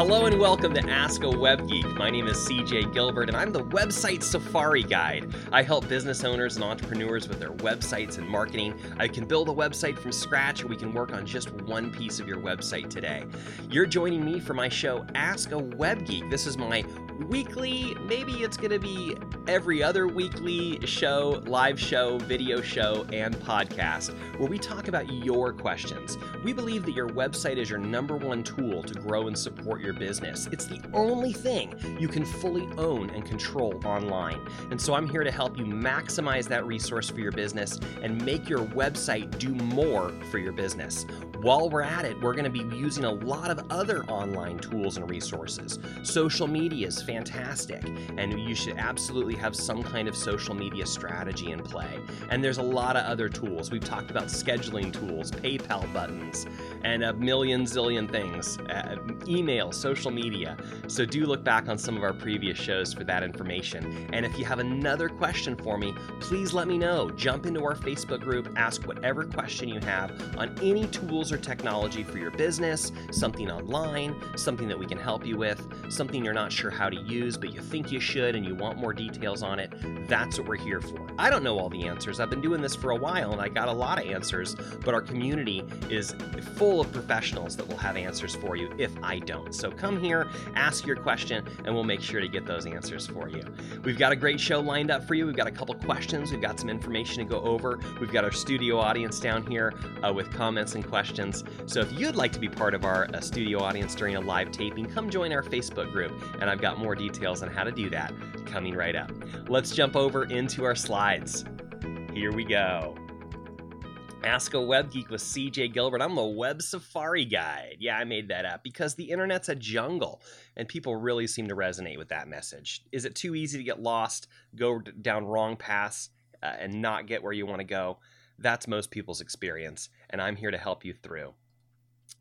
Hello and welcome to Ask a Web Geek. My name is CJ Gilbert and I'm the website safari guide. I help business owners and entrepreneurs with their websites and marketing. I can build a website from scratch or we can work on just one piece of your website today. You're joining me for my show Ask a Web Geek. This is my weekly, maybe it's going to be every other weekly show, live show, video show, and podcast where we talk about your questions. We believe that your website is your number one tool to grow and support your business. It's the only thing you can fully own and control online. And so I'm here to help you maximize that resource for your business and make your website do more for your business. While we're at it, we're going to be using a lot of other online tools and resources. Social media is fantastic, and you should absolutely have some kind of social media strategy in play. And there's a lot of other tools. We've talked about scheduling tools, PayPal buttons, and a million zillion things uh, email, social media. So do look back on some of our previous shows for that information. And if you have another question for me, please let me know. Jump into our Facebook group, ask whatever question you have on any tools or technology for your business, something online, something that we can help you with, something you're not sure how to use, but you think you should and you want more details on it, that's what we're here for. I don't know all the answers. I've been doing this for a while and I got a lot of answers, but our community is full of professionals that will have answers for you if I don't. So come here, ask your question, and we'll make sure to get those answers for you. We've got a great show lined up for you. We've got a couple questions, we've got some information to go over. We've got our studio audience down here uh, with comments and questions questions. So if you'd like to be part of our uh, studio audience during a live taping, come join our Facebook group, and I've got more details on how to do that coming right up. Let's jump over into our slides. Here we go. Ask a Web Geek with CJ Gilbert. I'm the Web Safari Guide. Yeah, I made that up because the internet's a jungle and people really seem to resonate with that message. Is it too easy to get lost, go down wrong paths, uh, and not get where you want to go? That's most people's experience, and I'm here to help you through.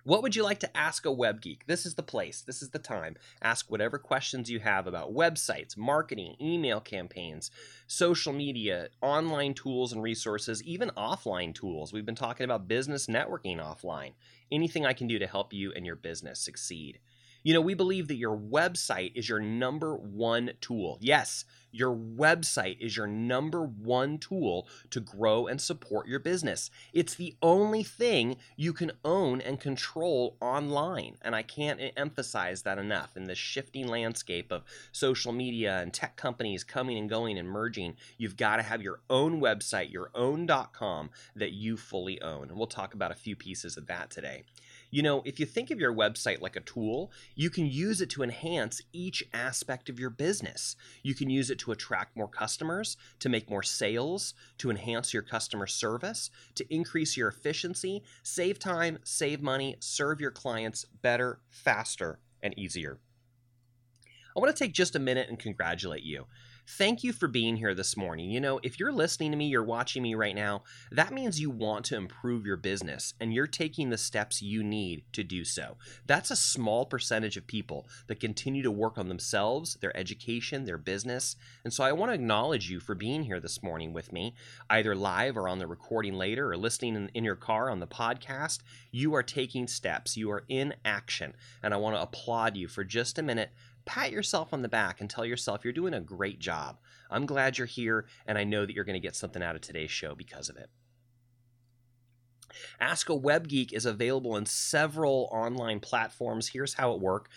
What would you like to ask a web geek? This is the place, this is the time. Ask whatever questions you have about websites, marketing, email campaigns, social media, online tools and resources, even offline tools. We've been talking about business networking offline. Anything I can do to help you and your business succeed. You know, we believe that your website is your number one tool. Yes, your website is your number one tool to grow and support your business. It's the only thing you can own and control online. And I can't emphasize that enough. In the shifting landscape of social media and tech companies coming and going and merging, you've got to have your own website, your own.com that you fully own. And we'll talk about a few pieces of that today. You know, if you think of your website like a tool, you can use it to enhance each aspect of your business. You can use it to attract more customers, to make more sales, to enhance your customer service, to increase your efficiency, save time, save money, serve your clients better, faster, and easier. I want to take just a minute and congratulate you. Thank you for being here this morning. You know, if you're listening to me, you're watching me right now, that means you want to improve your business and you're taking the steps you need to do so. That's a small percentage of people that continue to work on themselves, their education, their business. And so I want to acknowledge you for being here this morning with me, either live or on the recording later or listening in, in your car on the podcast. You are taking steps, you are in action. And I want to applaud you for just a minute pat yourself on the back and tell yourself you're doing a great job. I'm glad you're here, and I know that you're going to get something out of today's show because of it. Ask a Web Geek is available in several online platforms. Here's how it works.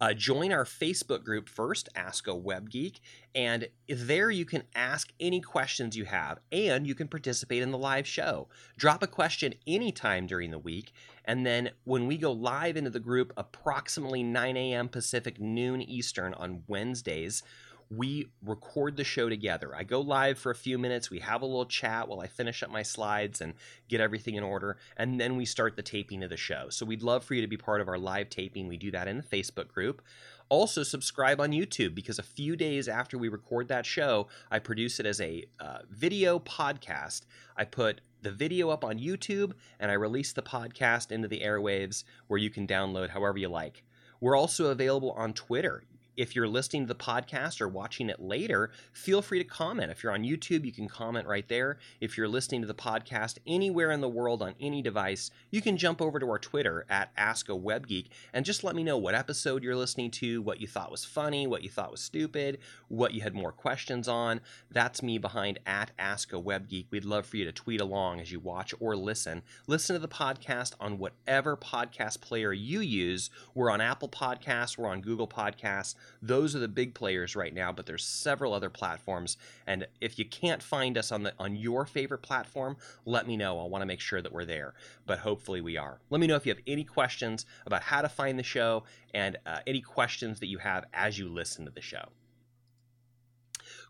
Uh, join our Facebook group first, Ask a Web Geek, and there you can ask any questions you have, and you can participate in the live show. Drop a question anytime during the week, and then when we go live into the group, approximately 9 a.m. Pacific, noon Eastern on Wednesdays, we record the show together. I go live for a few minutes. We have a little chat while I finish up my slides and get everything in order. And then we start the taping of the show. So we'd love for you to be part of our live taping. We do that in the Facebook group. Also, subscribe on YouTube because a few days after we record that show, I produce it as a uh, video podcast. I put the video up on YouTube and I release the podcast into the airwaves where you can download however you like. We're also available on Twitter if you're listening to the podcast or watching it later, feel free to comment. If you're on YouTube, you can comment right there. If you're listening to the podcast anywhere in the world on any device, you can jump over to our Twitter at Ask a Web Geek and just let me know what episode you're listening to, what you thought was funny, what you thought was stupid, what you had more questions on. That's me behind at Ask a Web Geek. We'd love for you to tweet along as you watch or listen. Listen to the podcast on whatever podcast player you use. We're on Apple Podcasts, we're on Google Podcasts. Those are the big players right now, but there's several other platforms. And if you can't find us on the on your favorite platform, let me know. I want to make sure that we're there. But hopefully we are. Let me know if you have any questions about how to find the show and uh, any questions that you have as you listen to the show.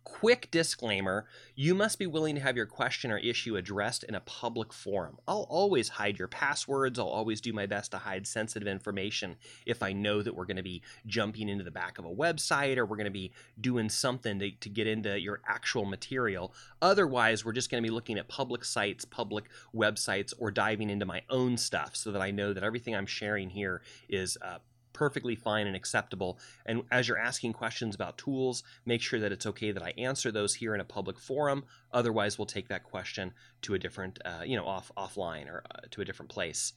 Quick disclaimer you must be willing to have your question or issue addressed in a public forum. I'll always hide your passwords. I'll always do my best to hide sensitive information if I know that we're going to be jumping into the back of a website or we're going to be doing something to, to get into your actual material. Otherwise, we're just going to be looking at public sites, public websites, or diving into my own stuff so that I know that everything I'm sharing here is uh, perfectly fine and acceptable. And as you're asking questions about tools, make sure that it's okay that I answer those here in a public forum. Otherwise, we'll take that question to a different, uh, you know, off offline or uh, to a different place.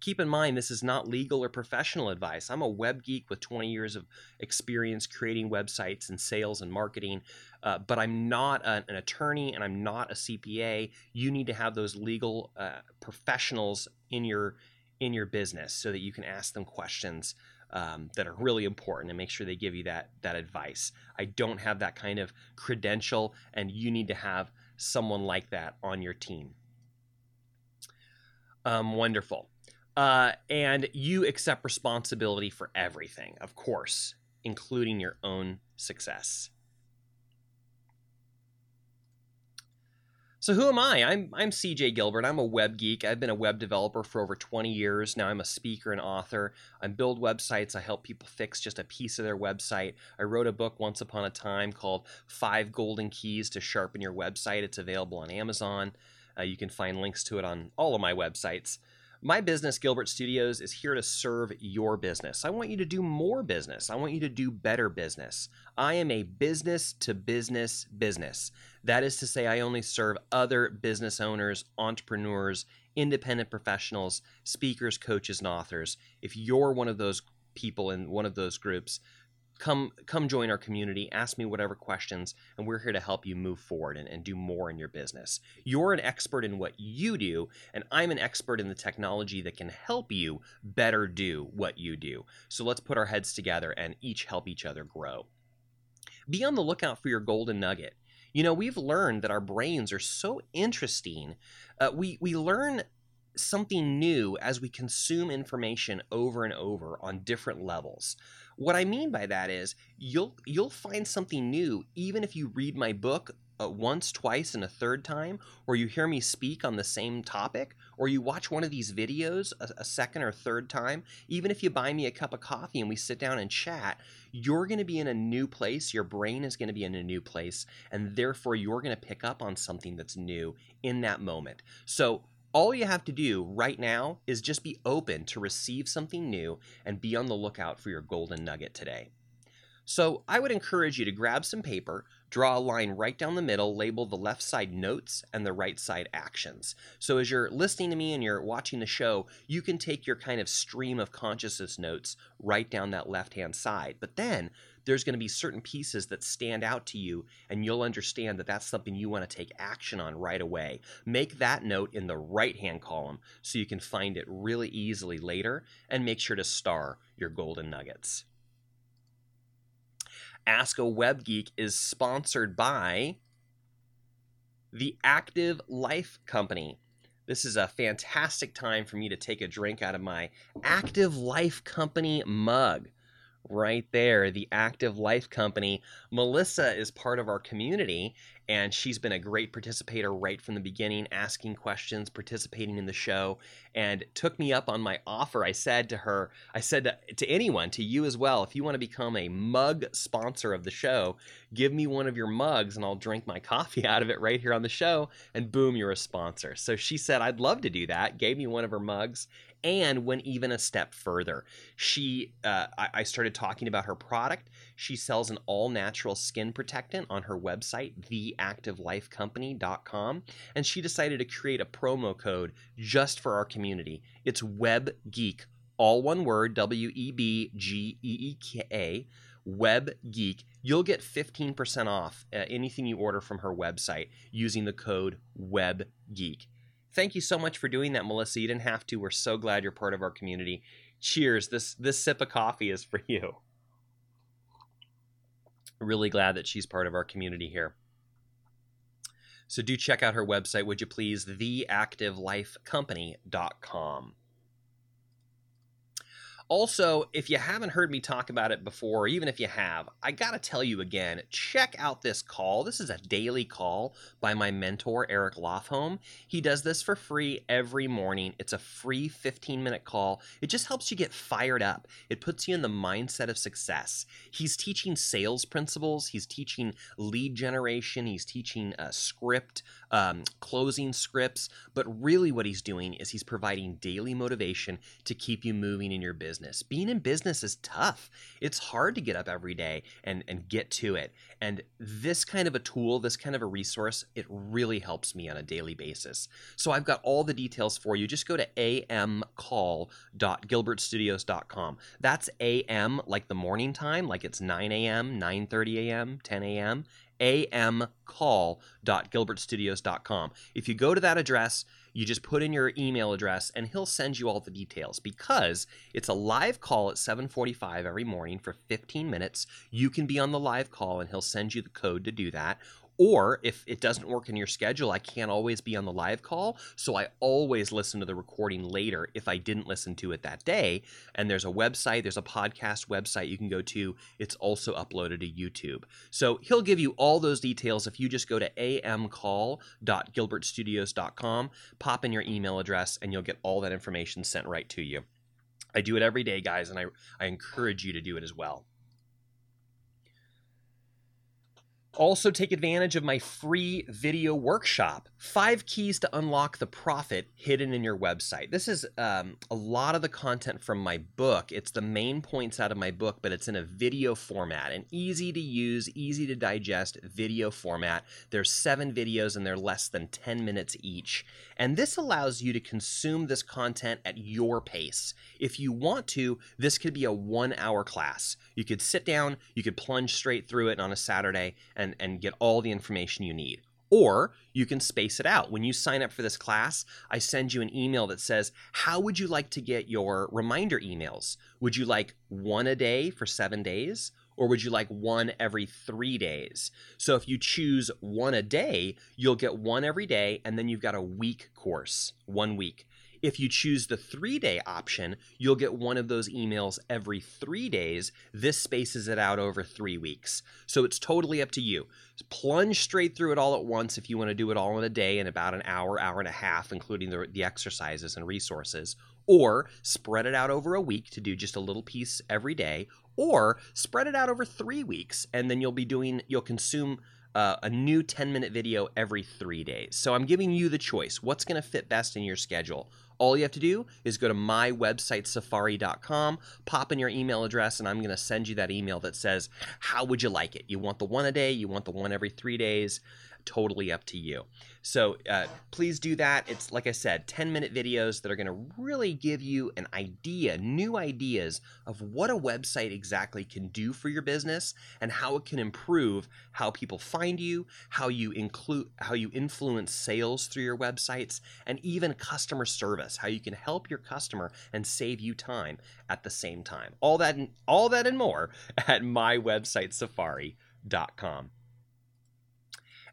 Keep in mind, this is not legal or professional advice. I'm a web geek with 20 years of experience creating websites and sales and marketing, uh, but I'm not an, an, attorney and I'm not a CPA. You need to have those legal uh, professionals in your in your business so that you can ask them questions um, that are really important and make sure they give you that that advice. I don't have that kind of credential, and you need to have someone like that on your team. Um, wonderful. Uh, and you accept responsibility for everything, of course, including your own success. So who am I? I'm I'm CJ Gilbert. I'm a web geek. I've been a web developer for over 20 years. Now I'm a speaker and author. I build websites. I help people fix just a piece of their website. I wrote a book once upon a time called Five Golden Keys to Sharpen Your Website. It's available on Amazon. Uh, you can find links to it on all of my websites. My business, Gilbert Studios, is here to serve your business. I want you to do more business. I want you to do better business. I am a business to business business. That is to say, I only serve other business owners, entrepreneurs, independent professionals, speakers, coaches, and authors. If you're one of those people in one of those groups, come come join our community ask me whatever questions and we're here to help you move forward and, and do more in your business. You're an expert in what you do and i'm an expert in the technology that can help you better do what you do. So let's put our heads together and each help each other grow. Be on the lookout for your golden nugget. You know we've learned that our brains are so interesting. Uh, we we learn something new as we consume information over and over on different levels what I mean by that is you'll you'll find something new even if you read my book uh, once, twice, and a third time, or you hear me speak on the same topic, or you watch one of these videos a, a, second or third time, even if you buy me a cup of coffee and we sit down and chat, you're going to be in a new place. Your brain is going to be in a new place, and therefore you're going to pick up on something that's new in that moment. So all you have to do right now is just be open to receive something new and be on the lookout for your golden nugget today. So, I would encourage you to grab some paper, draw a line right down the middle, label the left side notes and the right side actions. So, as you're listening to me and you're watching the show, you can take your kind of stream of consciousness notes right down that left hand side. But then there's going to be certain pieces that stand out to you, and you'll understand that that's something you want to take action on right away. Make that note in the right hand column so you can find it really easily later, and make sure to star your golden nuggets. Ask a Web Geek is sponsored by the Active Life Company. This is a fantastic time for me to take a drink out of my Active Life Company mug right there, the Active Life Company. Melissa is part of our community, and she's been a great participator right from the beginning, asking questions, participating in the show, and took me up on my offer. I said to her, I said to, to anyone, to you as well, if you want to become a mug sponsor of the show, give me one of your mugs and I'll drink my coffee out of it right here on the show, and boom, you're a sponsor. So she said, I'd love to do that, gave me one of her mugs, and went even a step further. She, uh, I, I, started talking about her product. She sells an all natural skin protectant on her website, theactivelifecompany.com, and she decided to create a promo code just for our community. It's Web Geek, all one word, W E B G E E K A. Web Geek, you'll get 15% off uh, anything you order from her website using the code Web Geek. Thank you so much for doing that, Melissa. You didn't have to. We're so glad you're part of our community. Cheers. This this sip of coffee is for you. Really glad that she's part of our community here. So do check out her website, would you please? Theactivelifecompany.com. Also, if you haven't heard me talk about it before, or even if you have, I gotta tell you again check out this call. This is a daily call by my mentor, Eric Lofholm. He does this for free every morning. It's a free 15 minute call. It just helps you get fired up, it puts you in the mindset of success. He's teaching sales principles, he's teaching lead generation, he's teaching a script, um, closing scripts, but really what he's doing is he's providing daily motivation to keep you moving in your business business. Being in business is tough. It's hard to get up every day and, and get to it. And this kind of a tool, this kind of a resource, it really helps me on a daily basis. So I've got all the details for you. Just go to amcall.gilbertstudios.com. That's AM like the morning time, like it's 9 a.m., 9:30 a.m., 10 a.m amcall.gilbertstudios.com. If you go to that address, you just put in your email address and he'll send you all the details because it's a live call at 7:45 every morning for 15 minutes. You can be on the live call and he'll send you the code to do that or if it doesn't work in your schedule, I can't always be on the live call. So I always listen to the recording later if I didn't listen to it that day. And there's a website, there's a podcast website you can go to. It's also uploaded to YouTube. So he'll give you all those details if you just go to amcall.gilbertstudios.com, pop in your email address, and you'll get all that information sent right to you. I do it every day, guys, and I, I encourage you to do it as well. Also, take advantage of my free video workshop Five Keys to Unlock the Profit Hidden in Your Website. This is um, a lot of the content from my book. It's the main points out of my book, but it's in a video format, an easy to use, easy to digest video format. There's seven videos and they're less than 10 minutes each. And this allows you to consume this content at your pace. If you want to, this could be a one hour class. You could sit down, you could plunge straight through it on a Saturday and, and get all the information you need. Or you can space it out. When you sign up for this class, I send you an email that says, How would you like to get your reminder emails? Would you like one a day for seven days? Or would you like one every three days? So if you choose one a day, you'll get one every day, and then you've got a week course, one week. If you choose the three day option, you'll get one of those emails every three days. This spaces it out over three weeks. So it's totally up to you. Plunge straight through it all at once if you want to do it all in a day in about an hour, hour and a half, including the, the exercises and resources. Or spread it out over a week to do just a little piece every day, or spread it out over three weeks and then you'll be doing, you'll consume uh, a new 10 minute video every three days. So I'm giving you the choice. What's going to fit best in your schedule? All you have to do is go to my website, safari.com, pop in your email address, and I'm going to send you that email that says, How would you like it? You want the one a day? You want the one every three days? Totally up to you. So uh, please do that. It's like I said, 10 minute videos that are going to really give you an idea, new ideas of what a website exactly can do for your business and how it can improve how people find you, how you include, how you influence sales through your websites, and even customer service, how you can help your customer and save you time at the same time. All that, and, all that and more at my website, safari.com.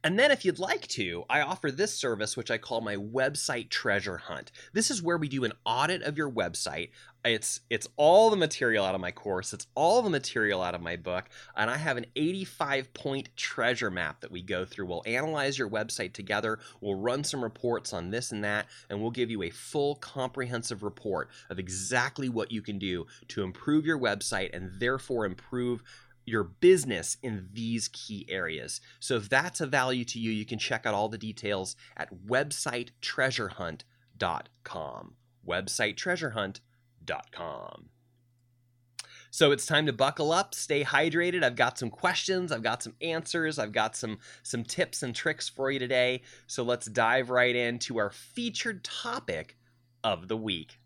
And then, if you'd like to, I offer this service, which I call my website treasure hunt. This is where we do an audit of your website. It's it's all the material out of my course. It's all the material out of my book, and I have an 85 point treasure map that we go through. We'll analyze your website together. We'll run some reports on this and that, and we'll give you a full, comprehensive report of exactly what you can do to improve your website and therefore improve your business in these key areas. So if that's a value to you, you can check out all the details at websitetreasurehunt.com. websitetreasurehunt.com. So it's time to buckle up, stay hydrated. I've got some questions, I've got some answers, I've got some some tips and tricks for you today. So let's dive right into our featured topic of the week.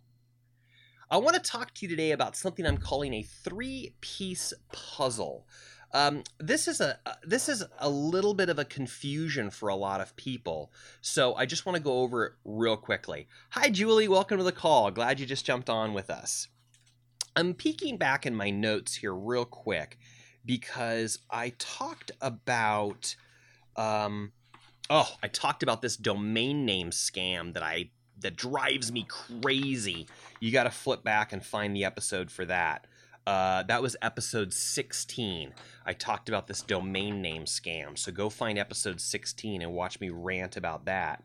I want to talk to you today about something I'm calling a three-piece puzzle. Um, this is a uh, this is a little bit of a confusion for a lot of people, so I just want to go over it real quickly. Hi, Julie. Welcome to the call. Glad you just jumped on with us. I'm peeking back in my notes here real quick because I talked about um, oh, I talked about this domain name scam that I that drives me crazy. You got to flip back and find the episode for that. Uh, that was episode 16. I talked about this domain name scam. So go find episode 16 and watch me rant about that.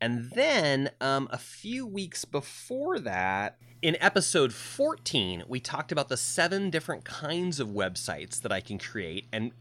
And then um, a few weeks before that, in episode 14, we talked about the seven different kinds of websites that I can create. And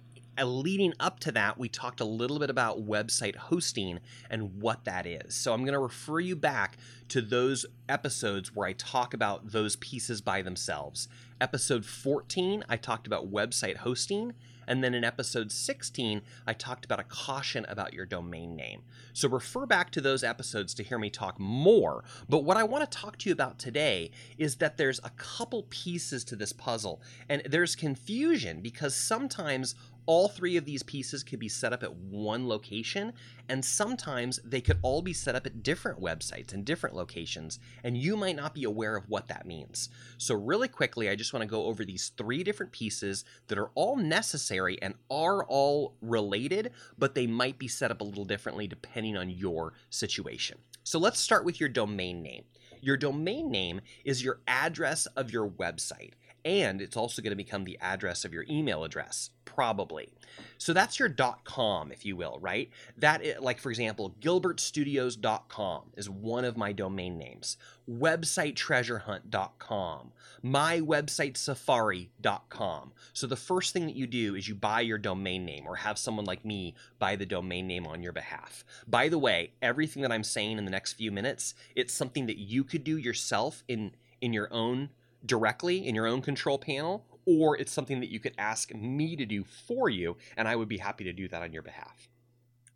leading up to that, we talked a little bit about website hosting and what that is. So I'm going to refer you back to those episodes where I talk about those pieces by themselves. Episode 14, I talked about website hosting. And then in episode 16, I talked about a caution about your domain name. So refer back to those episodes to hear me talk more. But what I want to talk to you about today is that there's a couple pieces to this puzzle, and there's confusion because sometimes all three of these pieces could be set up at one location, and sometimes they could all be set up at different websites and different locations, and you might not be aware of what that means. So, really quickly, I just want to go over these three different pieces that are all necessary and are all related, but they might be set up a little differently depending on your situation. So, let's start with your domain name. Your domain name is your address of your website and it's also going to become the address of your email address probably. So that's your com if you will right? That is, like for example gilbertstudios.com is one of my domain names. websitetreasurehunt.com my website safari.com so the first thing that you do is you buy your domain name or have someone like me buy the domain name on your behalf. By the way everything that i'm saying in the next few minutes it's something that you could do yourself in in your own directly in your own control panel, or it's something that you could ask me to do for you, and I would be happy to do that on your behalf.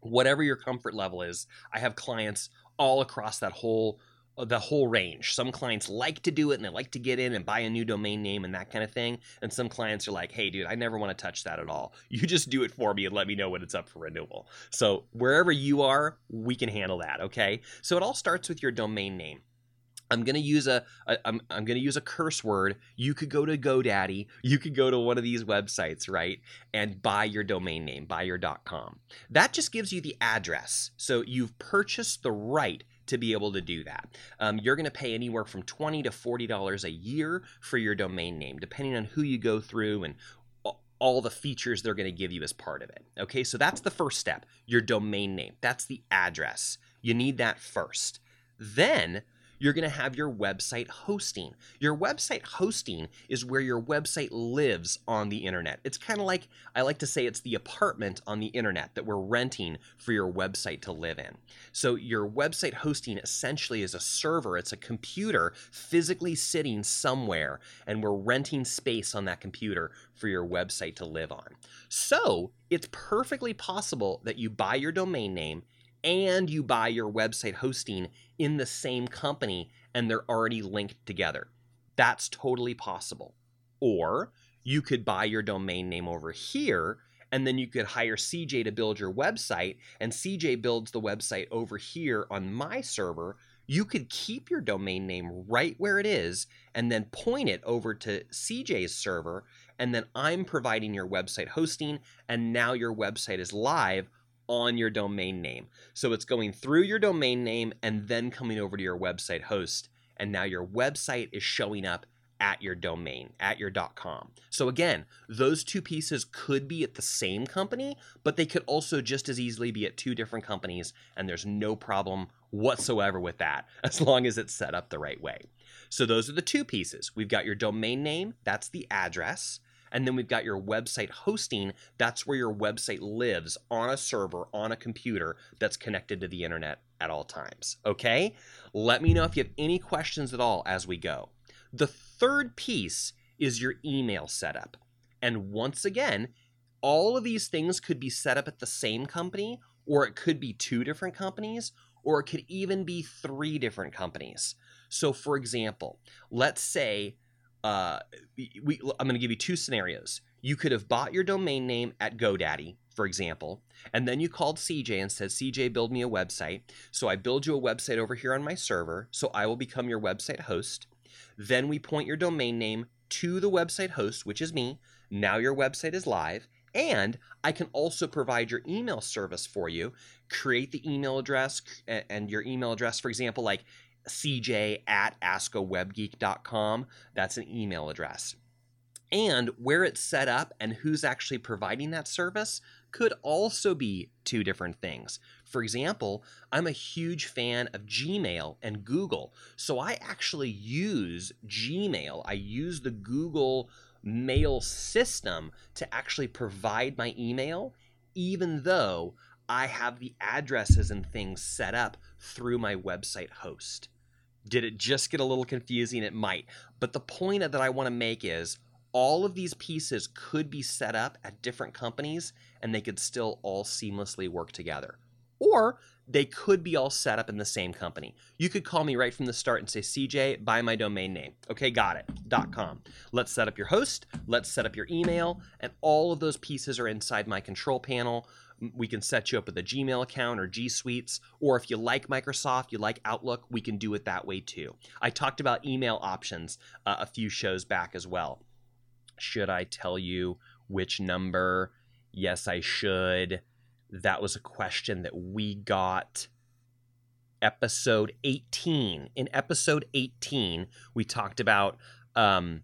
Whatever your comfort level is, I have clients all across that whole uh, the whole range. Some clients like to do it and they like to get in and buy a new domain name and that kind of thing. And some clients are like, hey, dude, I never want to touch that at all. You just do it for me and let me know when it's up for renewal. So wherever you are, we can handle that. Okay. So it all starts with your domain name. I'm gonna use a, a I'm I'm gonna use a curse word. You could go to GoDaddy, you could go to one of these websites, right, and buy your domain name, buy your .com. That just gives you the address. So you've purchased the right to be able to do that. Um, you're going to pay anywhere from twenty to forty dollars a year for your domain name, depending on who you go through and all the features they're going to give you as part of it. Okay, so that's the first step. Your domain name. That's the address. You need that first. Then you're going to have your website hosting. Your website hosting is where your website lives on the internet. It's kind of like, I like to say, it's the apartment on the internet that we're renting for your website to live in. So, your website hosting essentially is a server, it's a computer physically sitting somewhere, and we're renting space on that computer for your website to live on. So, it's perfectly possible that you buy your domain name and you buy your website hosting in the same company and they're already linked together. That's totally possible. Or you could buy your domain name over here and then you could hire CJ to build your website and CJ builds the website over here on my server. You could keep your domain name right where it is and then point it over to CJ's server and then I'm providing your website hosting and now your website is live on your domain name. So it's going through your domain name and then coming over to your website host. And now your website is showing up at your domain, at your .com. So again, those two pieces could be at the same company, but they could also just as easily be at two different companies, and there's no problem whatsoever with that, as long as it's set up the right way. So those are the two pieces. We've got your domain name, that's the address, and then we've got your website hosting, that's where your website lives on a server, on a computer that's connected to the internet at all times. Okay? Let me know if you have any questions at all as we go. The third piece is your email setup. And once again, all of these things could be set up at the same company, or it could be two different companies, or it could even be three different companies. So, for example, let's say uh, we, I'm going to give you two scenarios. You could have bought your domain name at GoDaddy, for example, and then you called CJ and said, CJ, build me a website. So I build you a website over here on my server. So I will become your website host. Then we point your domain name to the website host, which is me. Now your website is live. And I can also provide your email service for you. Create the email address and your email address, for example, like cj at askawebgeek.com. That's an email address. And where it's set up and who's actually providing that service could also be two different things. For example, I'm a huge fan of Gmail and Google. So I actually use Gmail. I use the Google mail system to actually provide my email, even though I have the addresses and things set up through my website host. Did it just get a little confusing? It might. But the point that I want to make is all of these pieces could be set up at different companies and they could still all seamlessly work together. Or they could be all set up in the same company. You could call me right from the start and say, CJ, buy my domain name. Okay, got it. .com. Let's set up your host, let's set up your email, and all of those pieces are inside my control panel. We can set you up with a Gmail account or G Suites, or if you like Microsoft, you like Outlook, we can do it that way too. I talked about email options uh, a few shows back as well. Should I tell you which number? Yes, I should. That was a question that we got episode 18. In episode 18, we talked about um,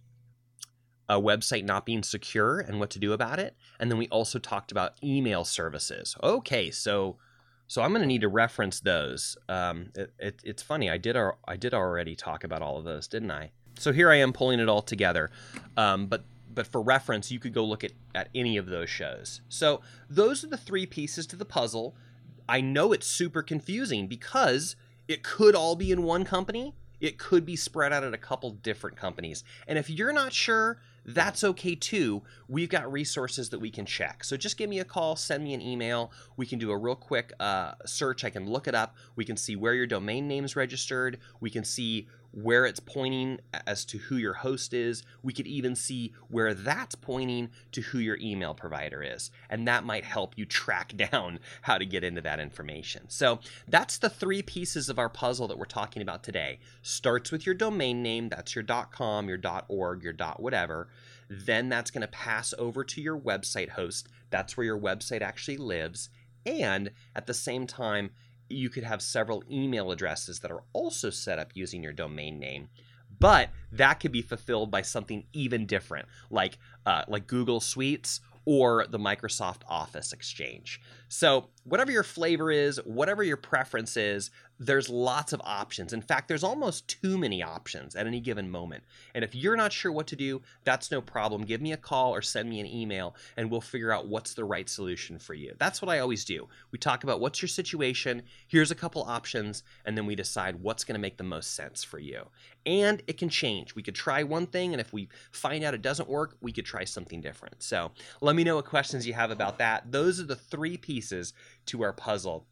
a website not being secure and what to do about it. And then we also talked about email services. Okay, so so I'm going to need to reference those. Um, it, it, it's funny. I did our, I did already talk about all of those, didn't I? So here I am pulling it all together. Um, but but for reference, you could go look at, at any of those shows. So those are the three pieces to the puzzle. I know it's super confusing because it could all be in one company. It could be spread out at a couple different companies. And if you're not sure, that's okay too. We've got resources that we can check. So just give me a call, send me an email. We can do a real quick uh, search. I can look it up. We can see where your domain name is registered. We can see where it's pointing as to who your host is. We could even see where that's pointing to who your email provider is. And that might help you track down how to get into that information. So that's the three pieces of our puzzle that we're talking about today. Starts with your domain name, that's your .com, your .org, your .whatever. Then that's going to pass over to your website host. That's where your website actually lives. And at the same time, you could have several email addresses that are also set up using your domain name but that could be fulfilled by something even different like uh, like google suites or the Microsoft Office Exchange. So, whatever your flavor is, whatever your preference is, there's lots of options. In fact, there's almost too many options at any given moment. And if you're not sure what to do, that's no problem. Give me a call or send me an email and we'll figure out what's the right solution for you. That's what I always do. We talk about what's your situation, here's a couple options, and then we decide what's going to make the most sense for you. And it can change. We could try one thing, and if we find out it doesn't work, we could try something different. So let me know what questions you have about that. Those are the three pieces to our puzzle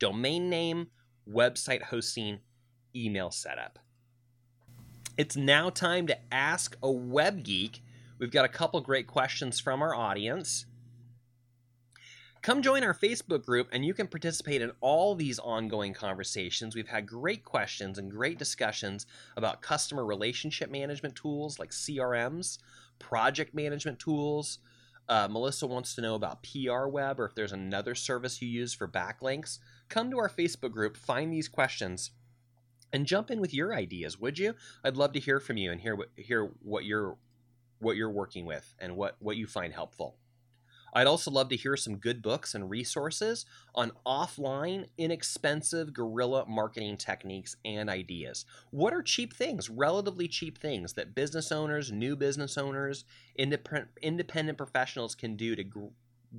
domain name, website hosting, email setup. It's now time to ask a web geek. We've got a couple great questions from our audience. Come join our Facebook group and you can participate in all these ongoing conversations. We've had great questions and great discussions about customer relationship management tools like CRMs, project management tools, Uh, Melissa wants to know about PR Web or if there's another service you use for backlinks. Come to our Facebook group, find these questions, and jump in with your ideas, would you? I'd love to hear from you and hear what hear what you're what you're working with and what what you find helpful. I'd also love to hear some good books and resources on offline, inexpensive guerrilla marketing techniques and ideas. What are cheap things, relatively cheap things that business owners, new business owners, independent, professionals can do to gr-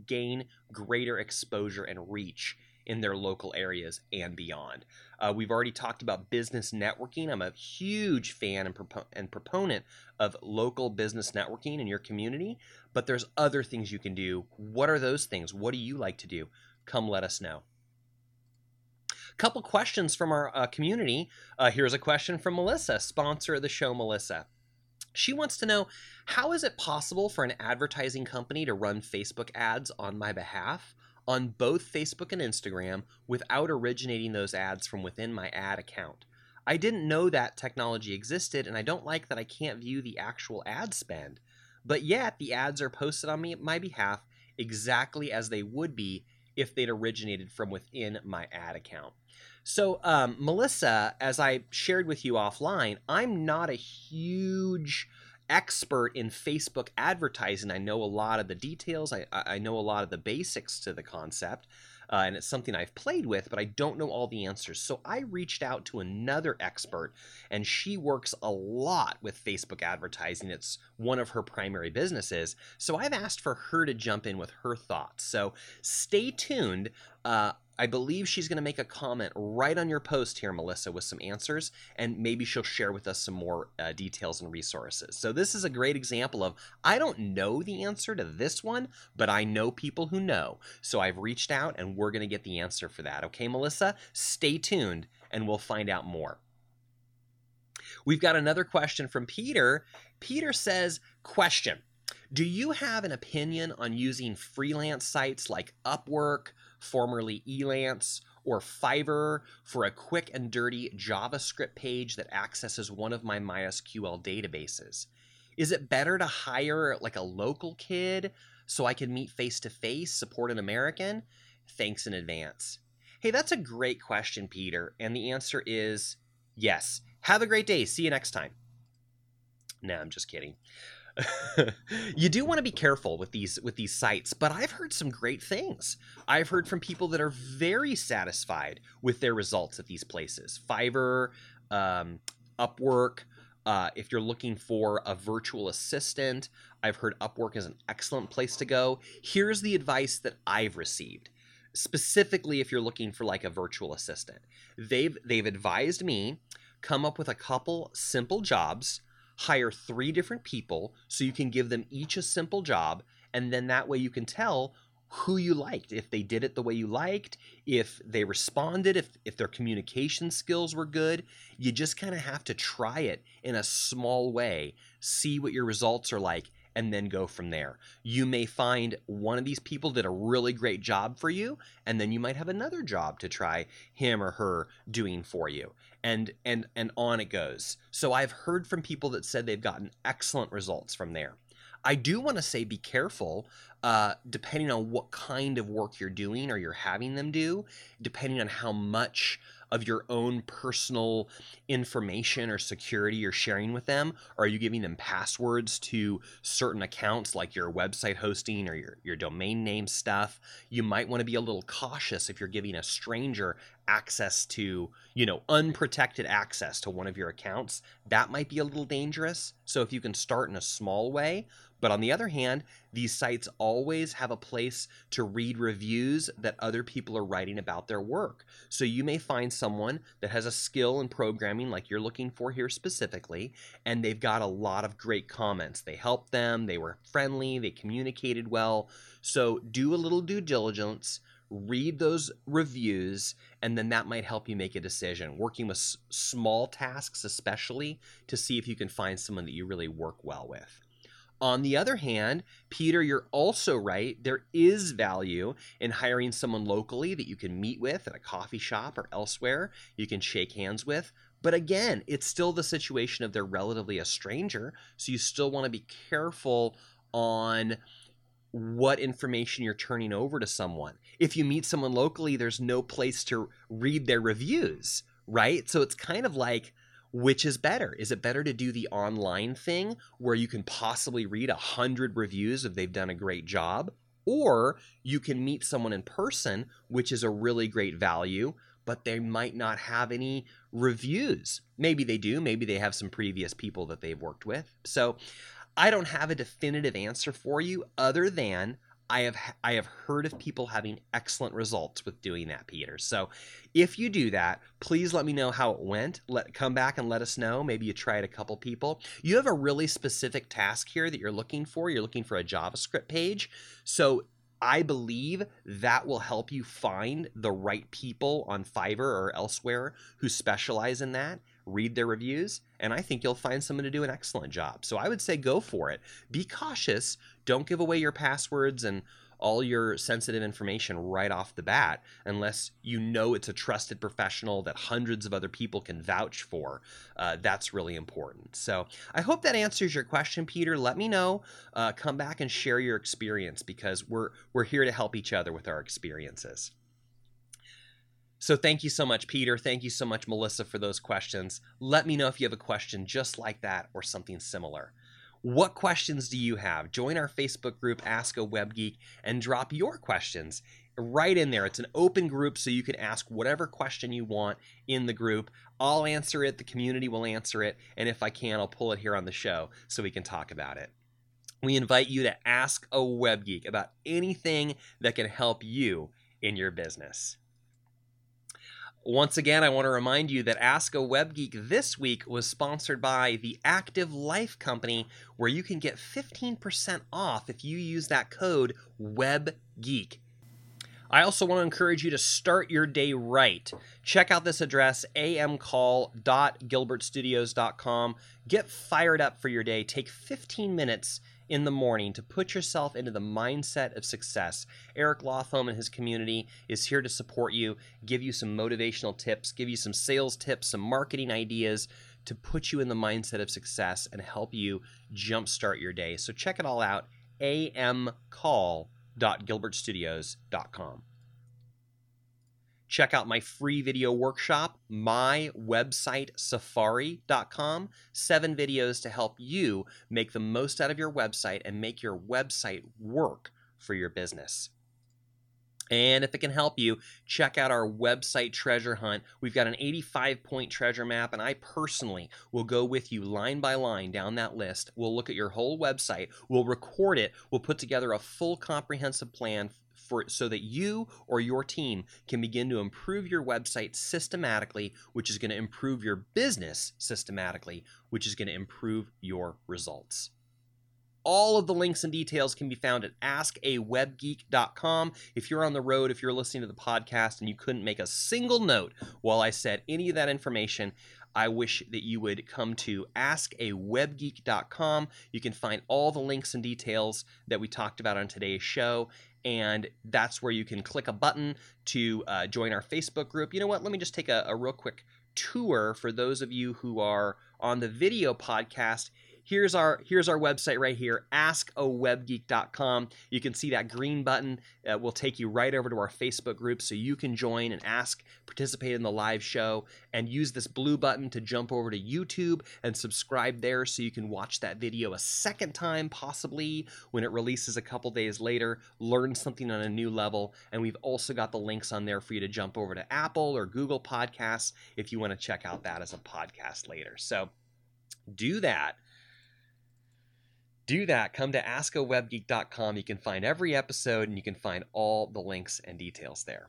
gain greater exposure and reach in their local areas and beyond. Uh, we've already talked about business networking. I'm a huge fan and, propo- and proponent of local business networking in your community, but there's other things you can do. What are those things? What do you like to do? Come let us know. Couple questions from our uh, community. Uh, here's a question from Melissa, sponsor of the show, Melissa. She wants to know how is it possible for an advertising company to run Facebook ads on my behalf? On both Facebook and Instagram without originating those ads from within my ad account. I didn't know that technology existed, and I don't like that I can't view the actual ad spend. But yet, the ads are posted on me, my behalf exactly as they would be if they'd originated from within my ad account. So, um, Melissa, as I shared with you offline, I'm not a huge expert in Facebook advertising. I know a lot of the details. I, I know a lot of the basics to the concept. Uh, and it's something I've played with, but I don't know all the answers. So I reached out to another expert, and she works a lot with Facebook advertising. It's one of her primary businesses. So I've asked for her to jump in with her thoughts. So stay tuned. Uh, I believe she's going to make a comment right on your post here, Melissa, with some answers, and maybe she'll share with us some more uh, details and resources. So, this is a great example of I don't know the answer to this one, but I know people who know. So, I've reached out and we're going to get the answer for that. Okay, Melissa? Stay tuned and we'll find out more. We've got another question from Peter. Peter says, Question Do you have an opinion on using freelance sites like Upwork? Formerly Elance, or Fiverr for a quick and dirty JavaScript page that accesses one of my MySQL databases? Is it better to hire like a local kid so I can meet face to face, support an American? Thanks in advance. Hey, that's a great question, Peter. And the answer is yes. Have a great day. See you next time. No, I'm just kidding. you do want to be careful with these with these sites, but I've heard some great things. I've heard from people that are very satisfied with their results at these places. Fiverr, um, Upwork. Uh, if you're looking for a virtual assistant, I've heard Upwork is an excellent place to go. Here's the advice that I've received specifically if you're looking for like a virtual assistant. They've they've advised me come up with a couple simple jobs hire three different people so you can give them each a simple job and then that way you can tell who you liked if they did it the way you liked if they responded if if their communication skills were good you just kind of have to try it in a small way see what your results are like and then go from there. You may find one of these people did a really great job for you, and then you might have another job to try him or her doing for you and and and on it goes. So I've heard from people that said they've gotten excellent results from there. I do want to say be careful, uh, depending on what kind of work you're doing or you're having them do, depending on how much of your own personal information or security you're sharing with them? Or are you giving them passwords to certain accounts like your website hosting or your, your domain name stuff? You might want to be a little cautious if you're giving a stranger access to, you know, unprotected access to one of your accounts. That might be a little dangerous. So if you can start in a small way, but on the other hand, these sites always have a place to read reviews that other people are writing about their work. So you may find someone that has a skill in programming like you're looking for here specifically, and they've got a lot of great comments. They helped them, they were friendly, they communicated well. So do a little due diligence read those reviews and then that might help you make a decision working with s- small tasks especially to see if you can find someone that you really work well with on the other hand, Peter, you're also right. There is value in hiring someone locally that you can meet with at a coffee shop or elsewhere, you can shake hands with. But again, it's still the situation of they're relatively a stranger. So you still want to be careful on what information you're turning over to someone. If you meet someone locally, there's no place to read their reviews, right? So it's kind of like, which is better? Is it better to do the online thing where you can possibly read a hundred reviews if they've done a great job? Or you can meet someone in person, which is a really great value, but they might not have any reviews. Maybe they do, maybe they have some previous people that they've worked with. So I don't have a definitive answer for you other than I have I have heard of people having excellent results with doing that, Peter. So, if you do that, please let me know how it went. Let come back and let us know. Maybe you tried a couple people. You have a really specific task here that you're looking for. You're looking for a JavaScript page. So, I believe that will help you find the right people on Fiverr or elsewhere who specialize in that read their reviews, and I think you'll find someone to do an excellent job. So I would say go for it. Be cautious. Don't give away your passwords and all your sensitive information right off the bat unless you know it's a trusted professional that hundreds of other people can vouch for. Uh, that's really important. So I hope that answers your question, Peter. Let me know. Uh, come back and share your experience because we're we're here to help each other with our experiences. So thank you so much, Peter. Thank you so much, Melissa, for those questions. Let me know if you have a question just like that or something similar. What questions do you have? Join our Facebook group, Ask a Web Geek, and drop your questions right in there. It's an open group, so you can ask whatever question you want in the group. I'll answer it, the community will answer it, and if I can, I'll pull it here on the show so we can talk about it. We invite you to ask a web geek about anything that can help you in your business. Once again, I want to remind you that Ask a Web Geek this week was sponsored by the Active Life Company, where you can get 15% off if you use that code WebGeek. I also want to encourage you to start your day right. Check out this address, amcall.gilbertstudios.com. Get fired up for your day. Take 15 minutes in the morning to put yourself into the mindset of success. Eric Lofholm and his community is here to support you, give you some motivational tips, give you some sales tips, some marketing ideas to put you in the mindset of success and help you jumpstart your day. So check it all out amcall.gilbertstudios.com. Check out my free video workshop, my website safari.com. Seven videos to help you make the most out of your website and make your website work for your business. And if it can help you, check out our website treasure hunt. We've got an 85 point treasure map, and I personally will go with you line by line down that list. We'll look at your whole website, we'll record it, we'll put together a full comprehensive plan for so that you or your team can begin to improve your website systematically, which is going to improve your business systematically, which is going to improve your results. All of the links and details can be found at askawebgeek.com. If you're on the road, if you're listening to the podcast and you couldn't make a single note while I said any of that information, I wish that you would come to askawebgeek.com. You can find all the links and details that we talked about on today's show and that's where you can click a button to uh, join our Facebook group. You know what? Let me just take a, a real quick tour for those of you who are on the video podcast here's our here's our website right here askawebgeek.com you can see that green button uh, will take you right over to our facebook group so you can join and ask participate in the live show and use this blue button to jump over to youtube and subscribe there so you can watch that video a second time possibly when it releases a couple days later learn something on a new level. And we've also got the links on there for you to jump over to apple or google podcasts if you want to check out that as a podcast later. So do that do that, come to askawebgeek.com. You can find every episode and you can find all the links and details there.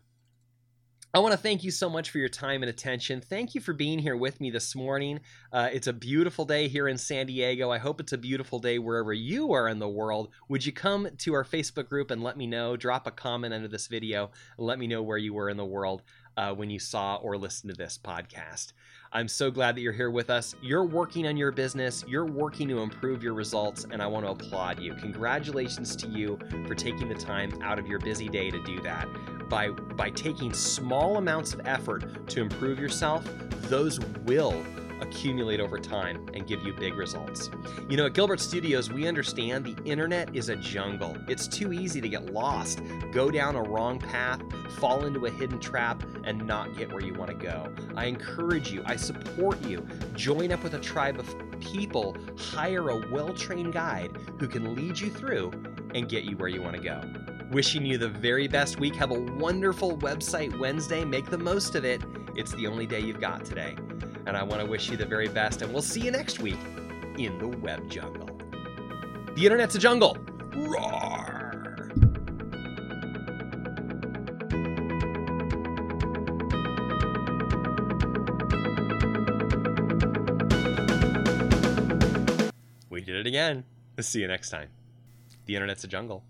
I want to thank you so much for your time and attention. Thank you for being here with me this morning. Uh, it's a beautiful day here in San Diego. I hope it's a beautiful day wherever you are in the world. Would you come to our Facebook group and let me know? Drop a comment under this video. Let me know where you were in the world uh, when you saw or listened to this podcast. I'm so glad that you're here with us. You're working on your business, you're working to improve your results, and I want to applaud you. Congratulations to you for taking the time out of your busy day to do that. By, by taking small amounts of effort to improve yourself, those will accumulate over time and give you big results. You know, at Gilbert Studios, we understand the internet is a jungle. It's too easy to get lost, go down a wrong path, fall into a hidden trap, and not get where you want to go. I encourage you, I support you. Join up with a tribe of people, hire a well trained guide who can lead you through and get you where you want to go. Wishing you the very best week. Have a wonderful website Wednesday. Make the most of it. It's the only day you've got today. And I want to wish you the very best, and we'll see you next week in the web jungle. The internet's a jungle. Roar! We did it again. See you next time. The internet's a jungle.